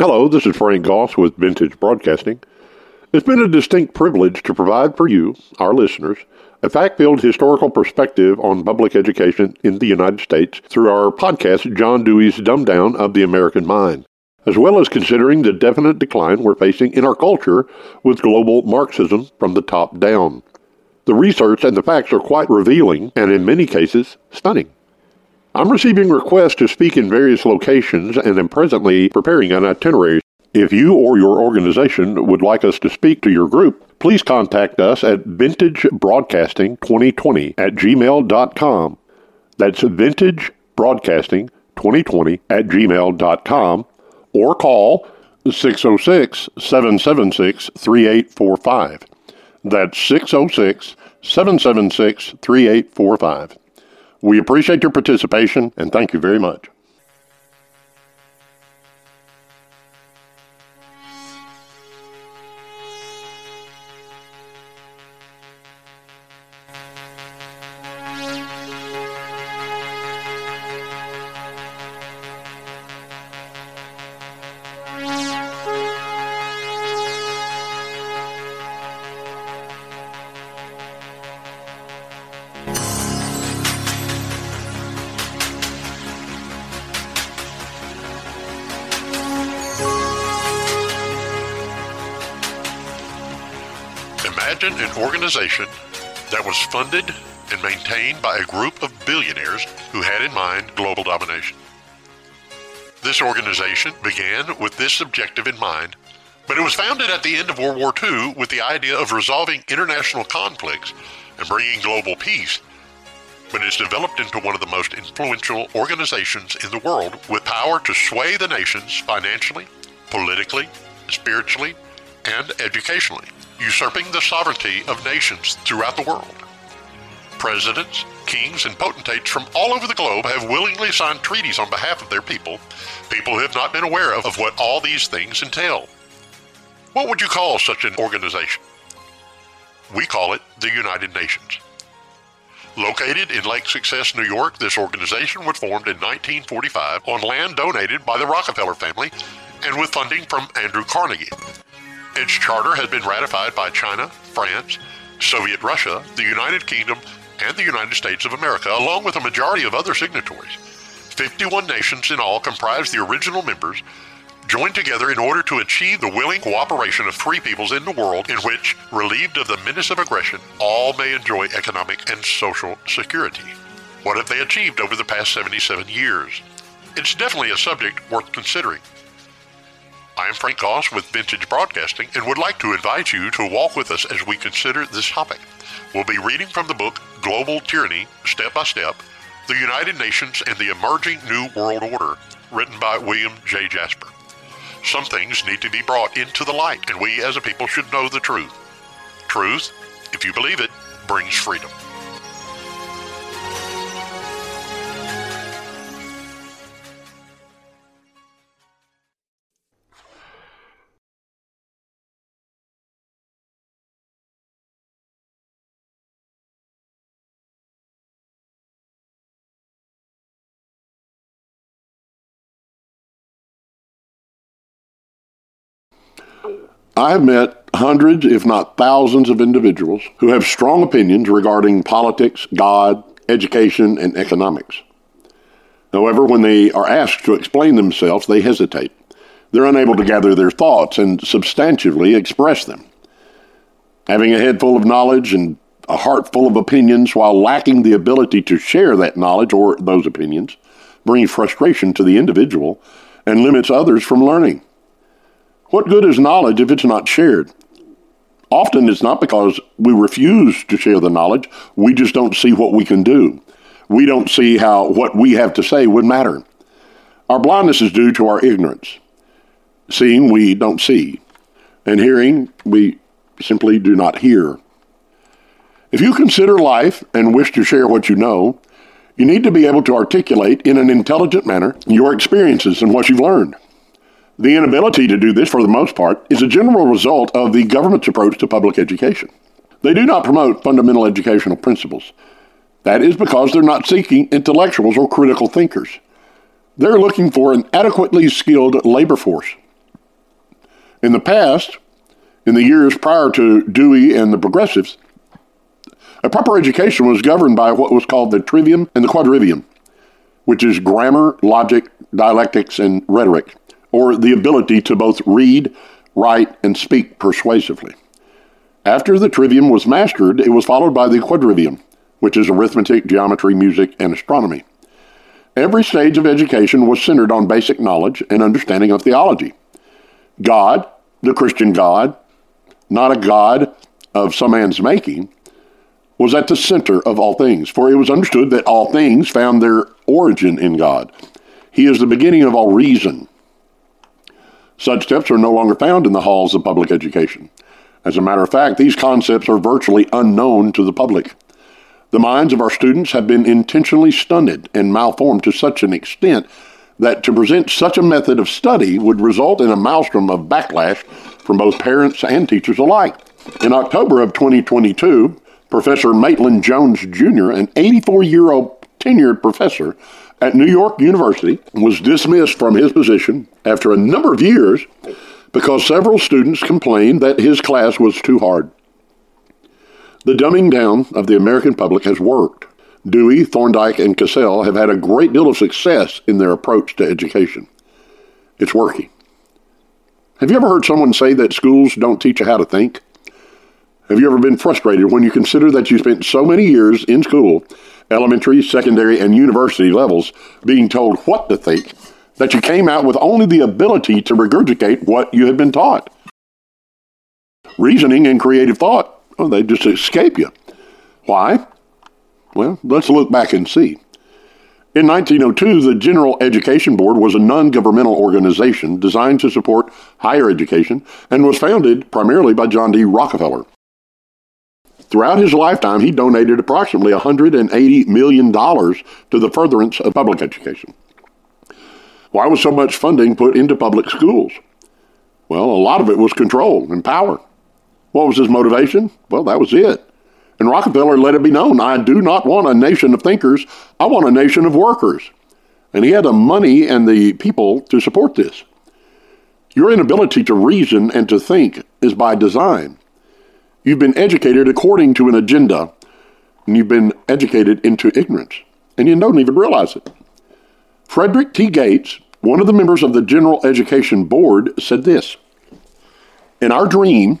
Hello, this is Frank Goss with Vintage Broadcasting. It's been a distinct privilege to provide for you, our listeners, a fact filled historical perspective on public education in the United States through our podcast, John Dewey's Dumb Down of the American Mind, as well as considering the definite decline we're facing in our culture with global Marxism from the top down. The research and the facts are quite revealing and, in many cases, stunning. I'm receiving requests to speak in various locations and am presently preparing an itinerary. If you or your organization would like us to speak to your group, please contact us at vintagebroadcasting2020 at gmail.com. That's vintagebroadcasting2020 at gmail.com or call 606 776 3845. That's 606 776 3845. We appreciate your participation and thank you very much. Organization that was funded and maintained by a group of billionaires who had in mind global domination. This organization began with this objective in mind, but it was founded at the end of World War II with the idea of resolving international conflicts and bringing global peace. But it's developed into one of the most influential organizations in the world with power to sway the nations financially, politically, spiritually, and educationally usurping the sovereignty of nations throughout the world. Presidents, kings, and potentates from all over the globe have willingly signed treaties on behalf of their people, people who have not been aware of, of what all these things entail. What would you call such an organization? We call it the United Nations. Located in Lake Success, New York, this organization was formed in 1945 on land donated by the Rockefeller family and with funding from Andrew Carnegie. Its charter has been ratified by China, France, Soviet Russia, the United Kingdom, and the United States of America, along with a majority of other signatories. 51 nations in all comprise the original members, joined together in order to achieve the willing cooperation of free peoples in the world in which, relieved of the menace of aggression, all may enjoy economic and social security. What have they achieved over the past 77 years? It's definitely a subject worth considering. I am Frank Goss with Vintage Broadcasting and would like to invite you to walk with us as we consider this topic. We'll be reading from the book Global Tyranny, Step by Step, The United Nations and the Emerging New World Order, written by William J. Jasper. Some things need to be brought into the light, and we as a people should know the truth. Truth, if you believe it, brings freedom. I have met hundreds, if not thousands, of individuals who have strong opinions regarding politics, God, education, and economics. However, when they are asked to explain themselves, they hesitate. They're unable to gather their thoughts and substantively express them. Having a head full of knowledge and a heart full of opinions while lacking the ability to share that knowledge or those opinions brings frustration to the individual and limits others from learning. What good is knowledge if it's not shared? Often it's not because we refuse to share the knowledge, we just don't see what we can do. We don't see how what we have to say would matter. Our blindness is due to our ignorance. Seeing, we don't see. And hearing, we simply do not hear. If you consider life and wish to share what you know, you need to be able to articulate in an intelligent manner your experiences and what you've learned. The inability to do this, for the most part, is a general result of the government's approach to public education. They do not promote fundamental educational principles. That is because they're not seeking intellectuals or critical thinkers. They're looking for an adequately skilled labor force. In the past, in the years prior to Dewey and the progressives, a proper education was governed by what was called the trivium and the quadrivium, which is grammar, logic, dialectics, and rhetoric, or the ability to both read, write, and speak persuasively. After the trivium was mastered, it was followed by the quadrivium, which is arithmetic, geometry, music, and astronomy. Every stage of education was centered on basic knowledge and understanding of theology. God, the Christian God, not a God of some man's making, was at the center of all things, for it was understood that all things found their origin in God. He is the beginning of all reason. Such tips are no longer found in the halls of public education. As a matter of fact, these concepts are virtually unknown to the public. The minds of our students have been intentionally stunted and malformed to such an extent that to present such a method of study would result in a maelstrom of backlash from both parents and teachers alike. In October of 2022, Professor Maitland Jones Jr., an 84 year old tenured professor at New York University, was dismissed from his position after a number of years because several students complained that his class was too hard. The dumbing down of the American public has worked. Dewey, Thorndike, and Cattell have had a great deal of success in their approach to education. It's working. Have you ever heard someone say that schools don't teach you how to think? Have you ever been frustrated when you consider that you spent so many years in school, elementary, secondary, and university levels, being told what to think, that you came out with only the ability to regurgitate what you had been taught? Reasoning and creative thought, well, they just escape you. Why? Well, let's look back and see. In 1902, the General Education Board was a non governmental organization designed to support higher education and was founded primarily by John D. Rockefeller. Throughout his lifetime, he donated approximately $180 million to the furtherance of public education. Why was so much funding put into public schools? Well, a lot of it was control and power. What was his motivation? Well, that was it. And Rockefeller let it be known I do not want a nation of thinkers, I want a nation of workers. And he had the money and the people to support this. Your inability to reason and to think is by design. You've been educated according to an agenda, and you've been educated into ignorance, and you don't even realize it. Frederick T. Gates, one of the members of the General Education Board, said this In our dream,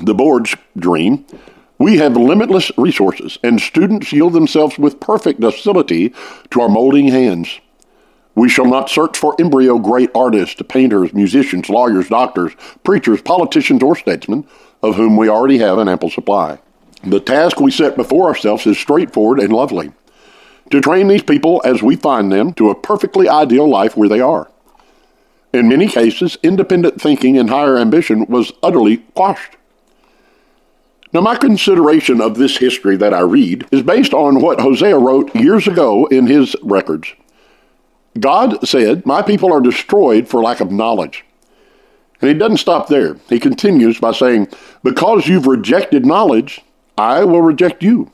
the board's dream, we have limitless resources, and students yield themselves with perfect docility to our molding hands. We shall not search for embryo great artists, painters, musicians, lawyers, doctors, preachers, politicians, or statesmen, of whom we already have an ample supply. The task we set before ourselves is straightforward and lovely to train these people as we find them to a perfectly ideal life where they are. In many cases, independent thinking and higher ambition was utterly quashed. Now, my consideration of this history that I read is based on what Hosea wrote years ago in his records. God said, My people are destroyed for lack of knowledge. And he doesn't stop there. He continues by saying, Because you've rejected knowledge, I will reject you.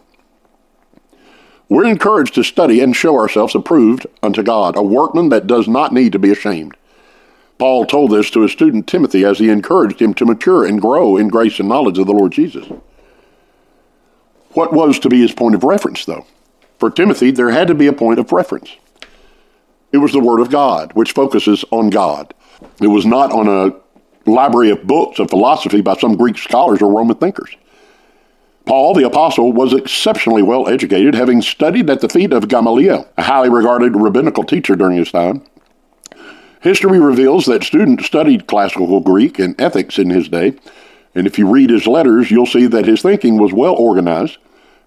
We're encouraged to study and show ourselves approved unto God, a workman that does not need to be ashamed. Paul told this to his student Timothy as he encouraged him to mature and grow in grace and knowledge of the Lord Jesus. What was to be his point of reference, though? For Timothy, there had to be a point of reference. It was the Word of God, which focuses on God. It was not on a library of books of philosophy by some Greek scholars or Roman thinkers. Paul the Apostle was exceptionally well educated, having studied at the feet of Gamaliel, a highly regarded rabbinical teacher during his time. History reveals that students studied classical Greek and ethics in his day, and if you read his letters, you'll see that his thinking was well organized,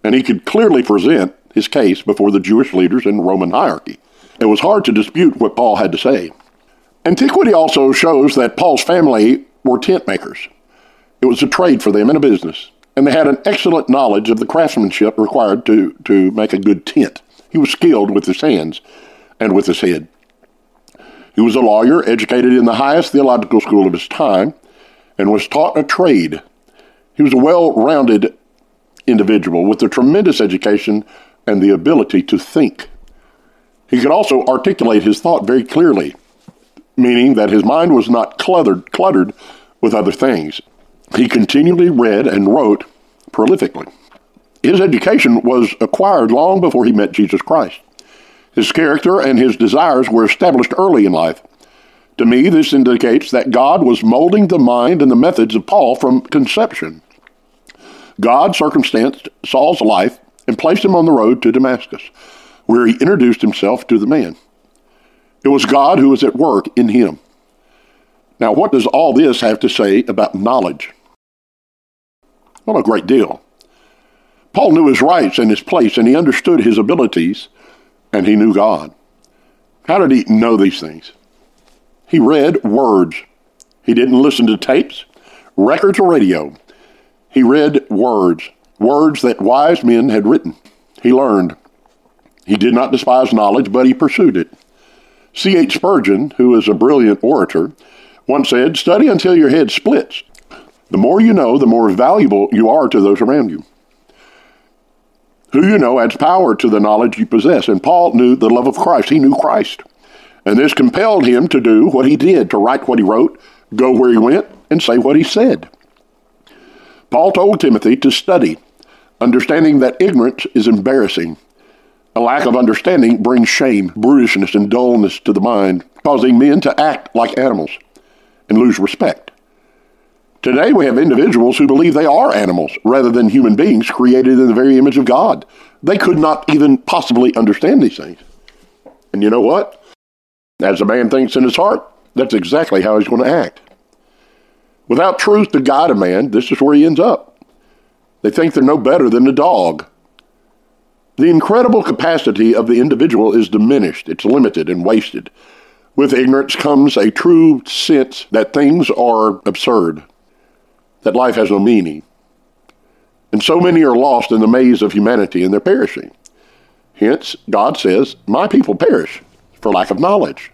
and he could clearly present his case before the Jewish leaders and Roman hierarchy. It was hard to dispute what Paul had to say. Antiquity also shows that Paul's family were tent makers. It was a trade for them and a business, and they had an excellent knowledge of the craftsmanship required to, to make a good tent. He was skilled with his hands and with his head. He was a lawyer, educated in the highest theological school of his time, and was taught a trade. He was a well rounded individual with a tremendous education and the ability to think. He could also articulate his thought very clearly, meaning that his mind was not cluttered, cluttered with other things. He continually read and wrote prolifically. His education was acquired long before he met Jesus Christ. His character and his desires were established early in life. To me, this indicates that God was molding the mind and the methods of Paul from conception. God circumstanced Saul's life and placed him on the road to Damascus, where he introduced himself to the man. It was God who was at work in him. Now, what does all this have to say about knowledge? Well, a great deal. Paul knew his rights and his place, and he understood his abilities, and he knew God. How did he know these things? He read words. He didn't listen to tapes, records, or radio. He read words, words that wise men had written. He learned. He did not despise knowledge, but he pursued it. C.H. Spurgeon, who is a brilliant orator, once said, Study until your head splits. The more you know, the more valuable you are to those around you. Who you know adds power to the knowledge you possess. And Paul knew the love of Christ. He knew Christ. And this compelled him to do what he did, to write what he wrote, go where he went, and say what he said. Paul told Timothy to study, understanding that ignorance is embarrassing. A lack of understanding brings shame, brutishness, and dullness to the mind, causing men to act like animals and lose respect. Today, we have individuals who believe they are animals rather than human beings created in the very image of God. They could not even possibly understand these things. And you know what? As a man thinks in his heart, that's exactly how he's going to act. Without truth to guide a man, this is where he ends up. They think they're no better than a dog. The incredible capacity of the individual is diminished, it's limited and wasted. With ignorance comes a true sense that things are absurd that life has no meaning. And so many are lost in the maze of humanity and they're perishing. Hence, God says, My people perish for lack of knowledge.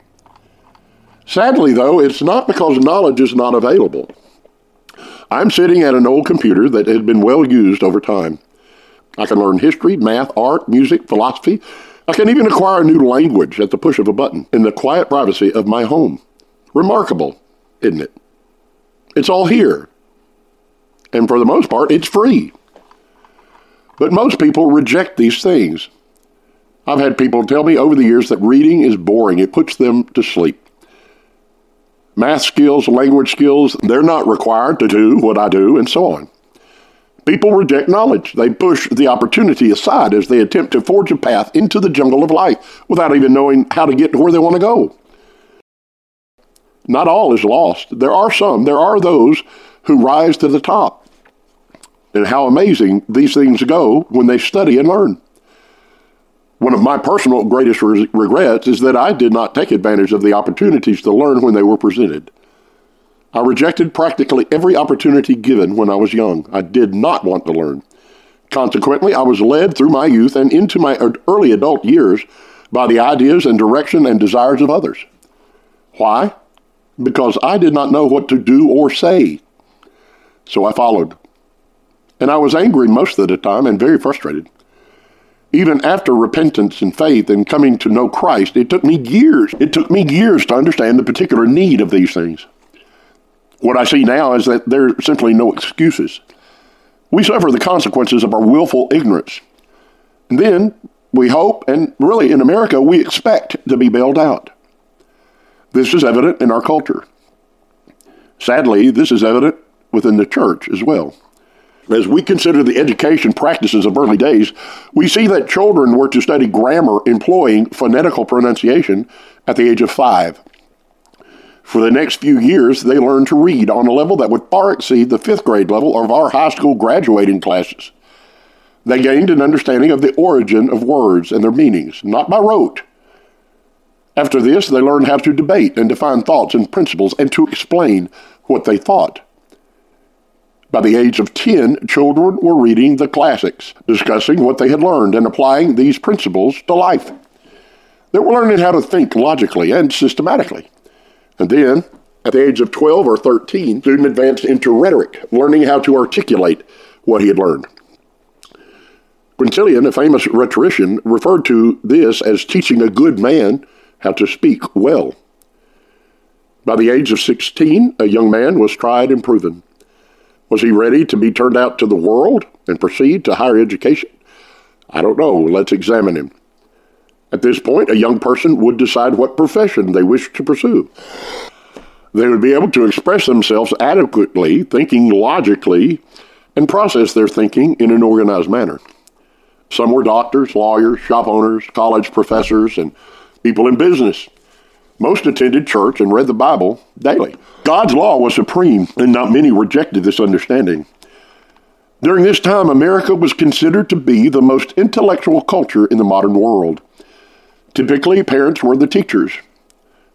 Sadly, though, it's not because knowledge is not available. I'm sitting at an old computer that had been well used over time. I can learn history, math, art, music, philosophy. I can even acquire a new language at the push of a button in the quiet privacy of my home. Remarkable, isn't it? It's all here, and for the most part, it's free. But most people reject these things. I've had people tell me over the years that reading is boring, it puts them to sleep. Math skills, language skills, they're not required to do what I do, and so on. People reject knowledge. They push the opportunity aside as they attempt to forge a path into the jungle of life without even knowing how to get to where they want to go. Not all is lost. There are some. There are those who rise to the top. And how amazing these things go when they study and learn. One of my personal greatest re- regrets is that I did not take advantage of the opportunities to learn when they were presented. I rejected practically every opportunity given when I was young. I did not want to learn. Consequently, I was led through my youth and into my early adult years by the ideas and direction and desires of others. Why? Because I did not know what to do or say. So I followed. And I was angry most of the time and very frustrated. Even after repentance and faith and coming to know Christ, it took me years. It took me years to understand the particular need of these things. What I see now is that there are simply no excuses. We suffer the consequences of our willful ignorance. And then we hope, and really in America, we expect to be bailed out. This is evident in our culture. Sadly, this is evident within the church as well. As we consider the education practices of early days, we see that children were to study grammar employing phonetical pronunciation at the age of five. For the next few years, they learned to read on a level that would far exceed the fifth grade level of our high school graduating classes. They gained an understanding of the origin of words and their meanings, not by rote. After this, they learned how to debate and define thoughts and principles and to explain what they thought. By the age of 10, children were reading the classics, discussing what they had learned and applying these principles to life. They were learning how to think logically and systematically. And then, at the age of 12 or 13, student advanced into rhetoric, learning how to articulate what he had learned. Quintilian, a famous rhetorician, referred to this as teaching a good man how to speak well. By the age of 16, a young man was tried and proven. Was he ready to be turned out to the world and proceed to higher education? I don't know. Let's examine him. At this point, a young person would decide what profession they wish to pursue. They would be able to express themselves adequately, thinking logically, and process their thinking in an organized manner. Some were doctors, lawyers, shop owners, college professors, and people in business. Most attended church and read the Bible daily. God's law was supreme, and not many rejected this understanding. During this time, America was considered to be the most intellectual culture in the modern world. Typically, parents were the teachers,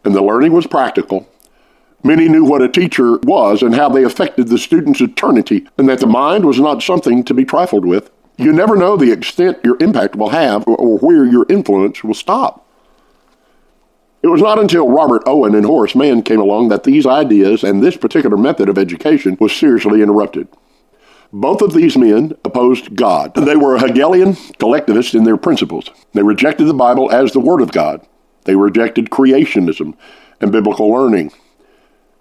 and the learning was practical. Many knew what a teacher was and how they affected the student's eternity, and that the mind was not something to be trifled with. You never know the extent your impact will have or where your influence will stop. It was not until Robert Owen and Horace Mann came along that these ideas and this particular method of education was seriously interrupted. Both of these men opposed God. They were Hegelian collectivists in their principles. They rejected the Bible as the Word of God. They rejected creationism and biblical learning.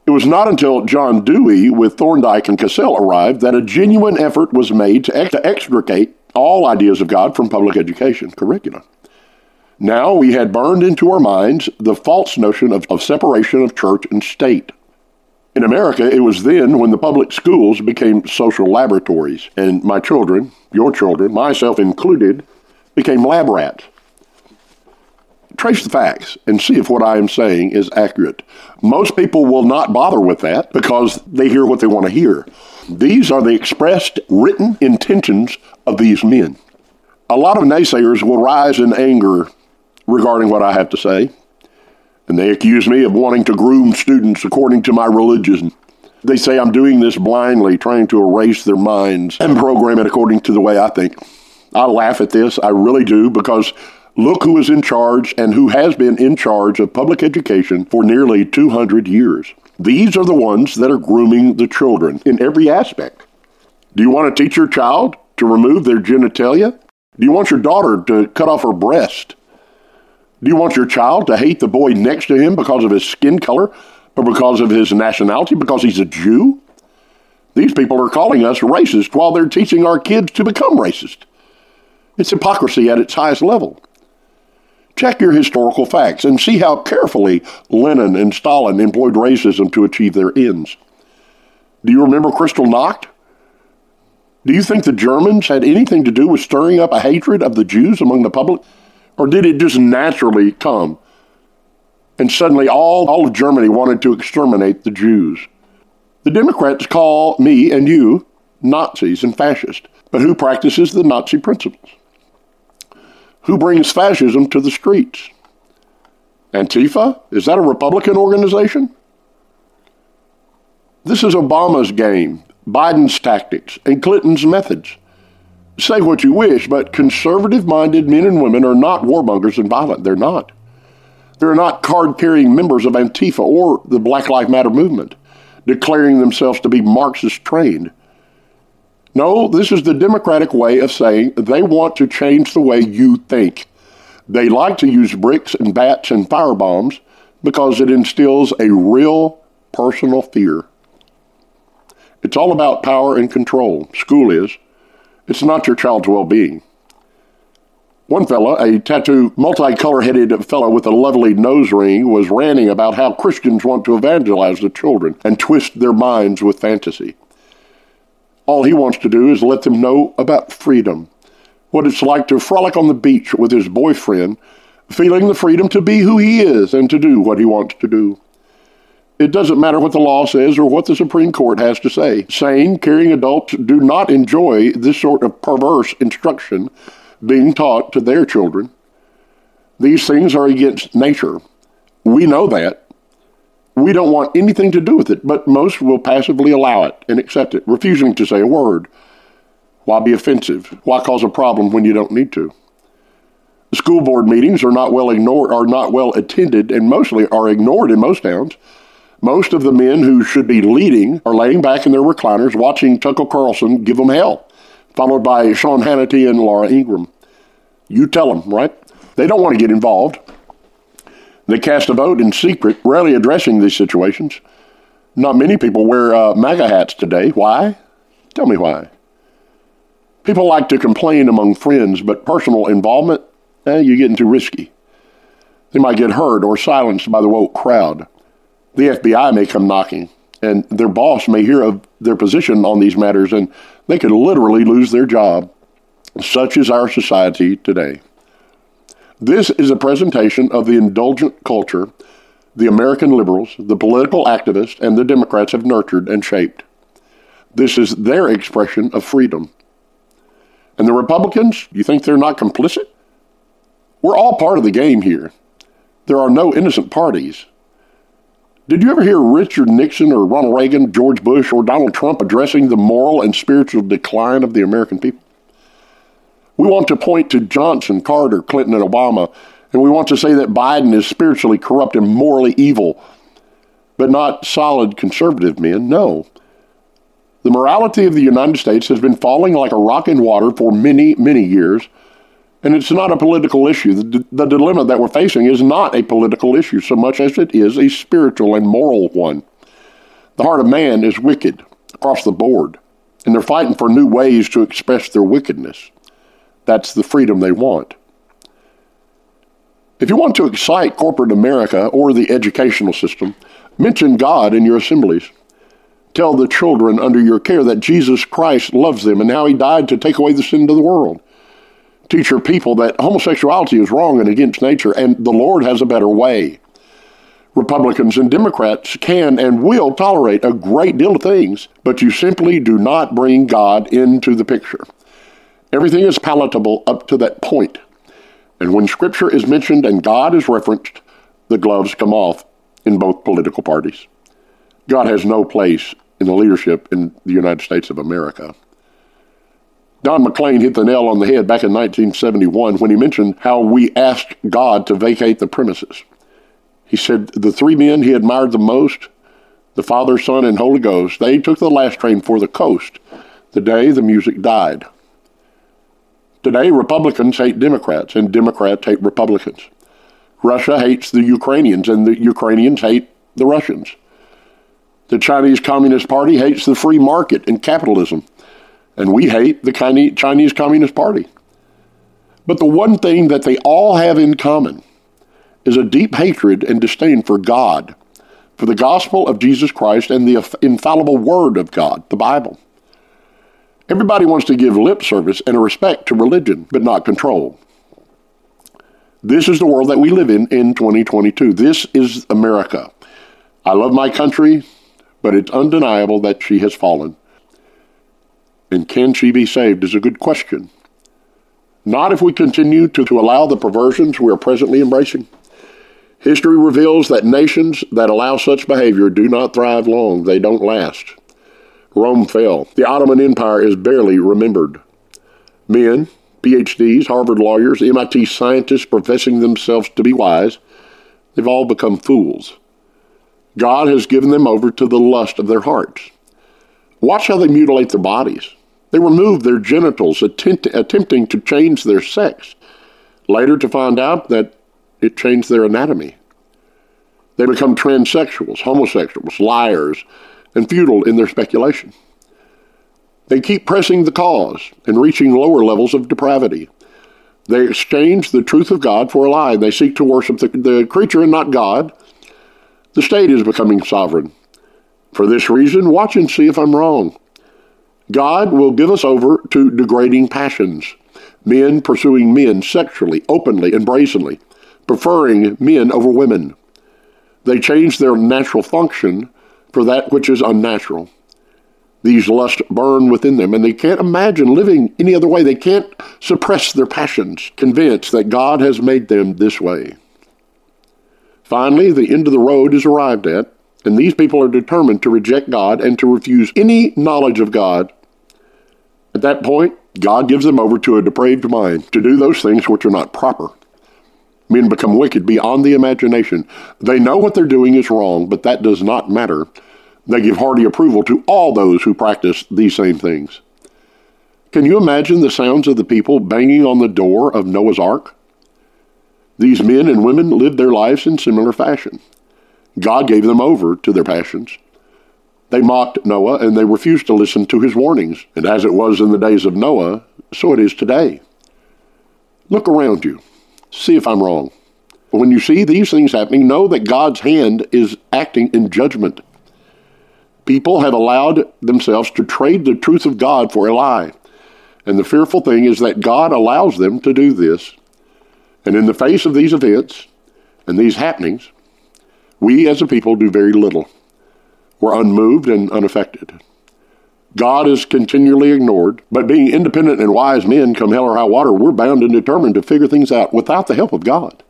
It was not until John Dewey with Thorndike and Cattell arrived that a genuine effort was made to, ex- to extricate all ideas of God from public education curricula. Now we had burned into our minds the false notion of, of separation of church and state. In America, it was then when the public schools became social laboratories, and my children, your children, myself included, became lab rats. Trace the facts and see if what I am saying is accurate. Most people will not bother with that because they hear what they want to hear. These are the expressed written intentions of these men. A lot of naysayers will rise in anger regarding what I have to say and they accuse me of wanting to groom students according to my religion. They say I'm doing this blindly, trying to erase their minds and program it according to the way I think. I laugh at this, I really do, because look who is in charge and who has been in charge of public education for nearly 200 years. These are the ones that are grooming the children in every aspect. Do you want to teach your child to remove their genitalia? Do you want your daughter to cut off her breast? Do you want your child to hate the boy next to him because of his skin color or because of his nationality, because he's a Jew? These people are calling us racist while they're teaching our kids to become racist. It's hypocrisy at its highest level. Check your historical facts and see how carefully Lenin and Stalin employed racism to achieve their ends. Do you remember Kristallnacht? Do you think the Germans had anything to do with stirring up a hatred of the Jews among the public? Or did it just naturally come? And suddenly all, all of Germany wanted to exterminate the Jews. The Democrats call me and you Nazis and fascists. But who practices the Nazi principles? Who brings fascism to the streets? Antifa? Is that a Republican organization? This is Obama's game, Biden's tactics, and Clinton's methods. Say what you wish, but conservative minded men and women are not warmongers and violent. They're not. They're not card carrying members of Antifa or the Black Lives Matter movement, declaring themselves to be Marxist trained. No, this is the Democratic way of saying they want to change the way you think. They like to use bricks and bats and firebombs because it instills a real personal fear. It's all about power and control. School is. It's not your child's well being. One fellow, a tattooed, multicolor headed fellow with a lovely nose ring, was ranting about how Christians want to evangelize the children and twist their minds with fantasy. All he wants to do is let them know about freedom, what it's like to frolic on the beach with his boyfriend, feeling the freedom to be who he is and to do what he wants to do. It doesn't matter what the law says or what the Supreme Court has to say. Sane, caring adults do not enjoy this sort of perverse instruction being taught to their children. These things are against nature. We know that. We don't want anything to do with it, but most will passively allow it and accept it, refusing to say a word. Why be offensive? Why cause a problem when you don't need to? School board meetings are not well ignored, are not well attended, and mostly are ignored in most towns. Most of the men who should be leading are laying back in their recliners watching Tucker Carlson give them hell, followed by Sean Hannity and Laura Ingraham. You tell them, right? They don't want to get involved. They cast a vote in secret, rarely addressing these situations. Not many people wear uh, MAGA hats today. Why? Tell me why. People like to complain among friends, but personal involvement, eh, you're getting too risky. They might get hurt or silenced by the woke crowd. The FBI may come knocking, and their boss may hear of their position on these matters, and they could literally lose their job. Such is our society today. This is a presentation of the indulgent culture the American liberals, the political activists, and the Democrats have nurtured and shaped. This is their expression of freedom. And the Republicans, you think they're not complicit? We're all part of the game here. There are no innocent parties. Did you ever hear Richard Nixon or Ronald Reagan, George Bush, or Donald Trump addressing the moral and spiritual decline of the American people? We want to point to Johnson, Carter, Clinton, and Obama, and we want to say that Biden is spiritually corrupt and morally evil, but not solid conservative men. No. The morality of the United States has been falling like a rock in water for many, many years, and it's not a political issue. The, the dilemma that we're facing is not a political issue so much as it is a spiritual and moral one. The heart of man is wicked across the board, and they're fighting for new ways to express their wickedness. That's the freedom they want. If you want to excite corporate America or the educational system, mention God in your assemblies. Tell the children under your care that Jesus Christ loves them and how he died to take away the sin of the world. Teach your people that homosexuality is wrong and against nature, and the Lord has a better way. Republicans and Democrats can and will tolerate a great deal of things, but you simply do not bring God into the picture. Everything is palatable up to that point. And when Scripture is mentioned and God is referenced, the gloves come off in both political parties. God has no place in the leadership in the United States of America. Don McLean hit the nail on the head back in 1971 when he mentioned how we asked God to vacate the premises. He said the three men he admired the most, the Father, Son, and Holy Ghost, they took the last train for the coast the day the music died. Today, Republicans hate Democrats, and Democrats hate Republicans. Russia hates the Ukrainians, and the Ukrainians hate the Russians. The Chinese Communist Party hates the free market and capitalism, and we hate the Chinese Communist Party. But the one thing that they all have in common is a deep hatred and disdain for God, for the gospel of Jesus Christ and the infallible Word of God, the Bible. Everybody wants to give lip service and a respect to religion, but not control. This is the world that we live in in 2022. This is America. I love my country, but it's undeniable that she has fallen. And can she be saved is a good question. Not if we continue to, to allow the perversions we are presently embracing. History reveals that nations that allow such behavior do not thrive long, they don't last. Rome fell. The Ottoman Empire is barely remembered. Men, PhDs, Harvard lawyers, MIT scientists professing themselves to be wise, they've all become fools. God has given them over to the lust of their hearts. Watch how they mutilate their bodies. They remove their genitals, attempt, attempting to change their sex, later to find out that it changed their anatomy. They become transsexuals, homosexuals, liars, and futile in their speculation. They keep pressing the cause and reaching lower levels of depravity. They exchange the truth of God for a lie. They seek to worship the, the creature and not God. The state is becoming sovereign. For this reason, watch and see if I'm wrong. God will give us over to degrading passions, men pursuing men sexually, openly, and brazenly, preferring men over women. They change their natural function for that which is unnatural. These lusts burn within them, and they can't imagine living any other way. They can't suppress their passions, convinced that God has made them this way. Finally, the end of the road is arrived at, and these people are determined to reject God and to refuse any knowledge of God. At that point, God gives them over to a depraved mind to do those things which are not proper. Men become wicked beyond the imagination. They know what they're doing is wrong, but that does not matter. They give hearty approval to all those who practice these same things. Can you imagine the sounds of the people banging on the door of Noah's Ark? These men and women lived their lives in similar fashion. God gave them over to their passions. They mocked Noah and they refused to listen to his warnings. And as it was in the days of Noah, so it is today. Look around you. See if I'm wrong. When you see these things happening, know that God's hand is acting in judgment. People have allowed themselves to trade the truth of God for a lie. And the fearful thing is that God allows them to do this. And in the face of these events and these happenings, we as a people do very little. We're unmoved and unaffected. God is continually ignored, but being independent and wise men, come hell or high water, we're bound and determined to figure things out without the help of God.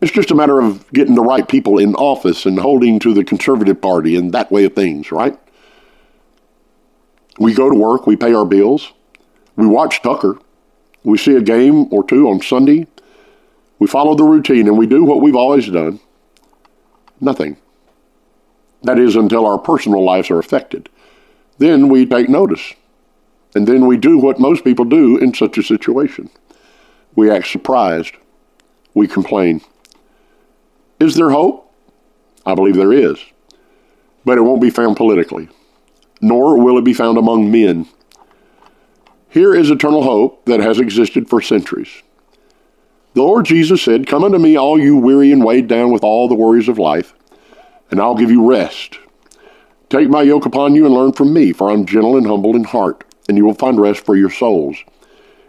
It's just a matter of getting the right people in office and holding to the conservative party and that way of things, right? We go to work, we pay our bills, we watch Tucker, we see a game or two on Sunday, we follow the routine, and we do what we've always done nothing. That is, until our personal lives are affected. Then we take notice. And then we do what most people do in such a situation we act surprised, we complain. Is there hope? I believe there is. But it won't be found politically, nor will it be found among men. Here is eternal hope that has existed for centuries. The Lord Jesus said, Come unto me, all you weary and weighed down with all the worries of life, and I'll give you rest. Take my yoke upon you and learn from me, for I'm gentle and humble in heart, and you will find rest for your souls.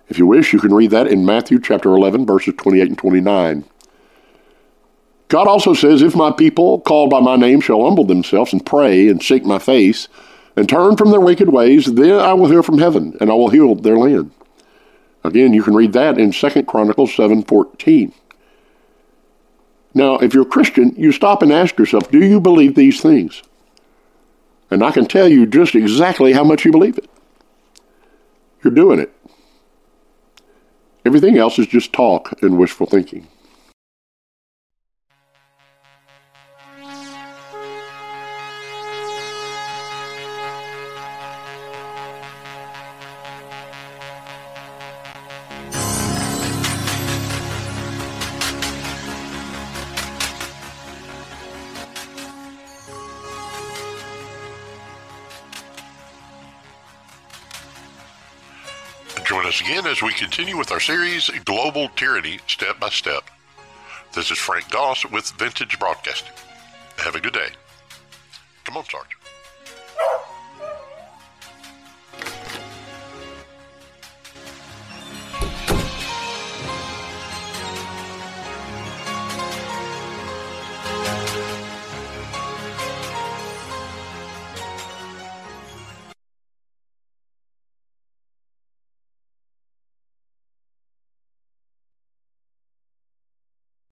If you wish, you can read that in Matthew chapter 11, verses 28 and 29. God also says, If my people, called by my name, shall humble themselves and pray and seek my face, and turn from their wicked ways, then I will hear from heaven, and I will heal their land. Again, you can read that in 2 Chronicles 7:14. Now, if you're a Christian, you stop and ask yourself, do you believe these things? And I can tell you just exactly how much you believe it. You're doing it. Everything else is just talk and wishful thinking. Us again as we continue with our series, Global Tyranny Step by Step. This is Frank Doss with Vintage Broadcasting. Have a good day. Come on, Sarge.